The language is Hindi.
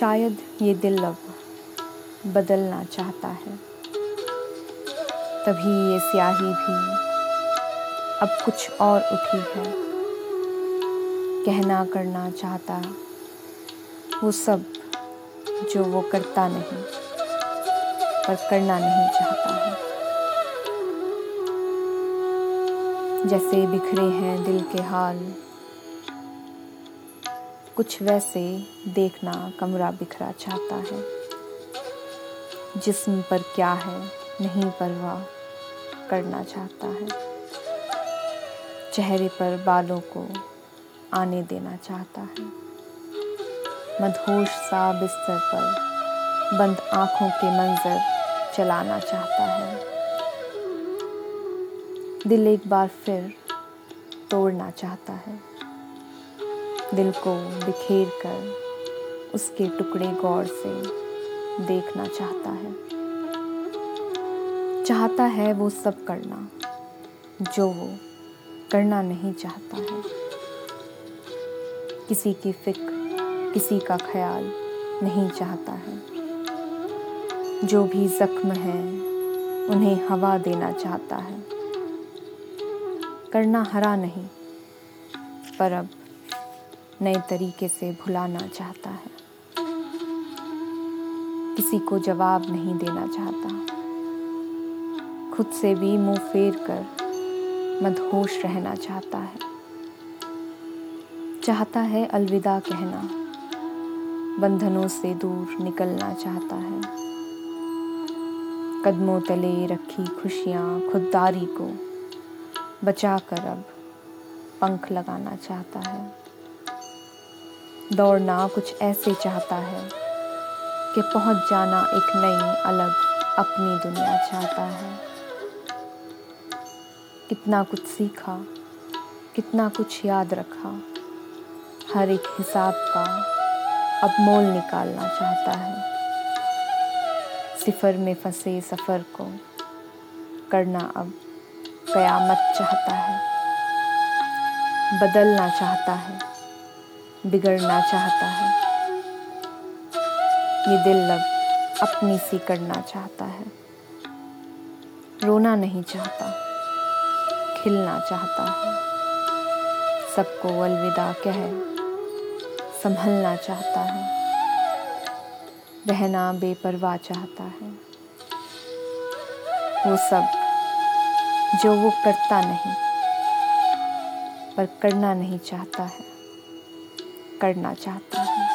शायद ये दिल अब बदलना चाहता है। तभी ये स्याही भी अब कुछ और उठी है। कहना करना चाहता वो सब जो वो करता नहीं, पर करना नहीं चाहता है। जैसे बिखरे हैं दिल के हाल कुछ वैसे देखना कमरा बिखरा चाहता है। जिस्म पर क्या है, नहीं परवाह करना चाहता है। चेहरे पर बालों को आने देना चाहता है। मदहोश सा बिस्तर पर बंद आँखों के मंजर चलाना चाहता है। दिल एक बार फिर तोड़ना चाहता है। दिल को बिखेर कर उसके टुकड़े गौर से देखना चाहता है। चाहता है वो सब करना, जो वो करना नहीं चाहता है। किसी की फ़िक्र, किसी का ख्याल नहीं चाहता है। जो भी जख्म है, उन्हें हवा देना चाहता है। करना हरा नहीं, पर अब नए तरीके से भुलाना चाहता है। किसी को जवाब नहीं देना चाहता। खुद से भी मुँह फेर कर मदहोश रहना चाहता है। चाहता है अलविदा कहना। बंधनों से दूर निकलना चाहता है। कदमों तले रखी खुशियाँ खुददारी को बचा कर अब पंख लगाना चाहता है। दौड़ना कुछ ऐसे चाहता है कि पहुँच जाना एक नई अलग अपनी दुनिया चाहता है। कितना कुछ सीखा, कितना कुछ याद रखा, हर एक हिसाब का अब मोल निकालना चाहता है। सिफर में फंसे सफ़र को करना अब कयामत चाहता है, बदलना चाहता है। बिगड़ना चाहता है। ये दिल लग अपनी सी करना चाहता है। रोना नहीं चाहता, खिलना चाहता है। सबको अलविदा कह, संभलना चाहता है। रहना बेपरवाह चाहता है। वो सब जो वो करता नहीं, पर करना नहीं चाहता है। करना चाहती है।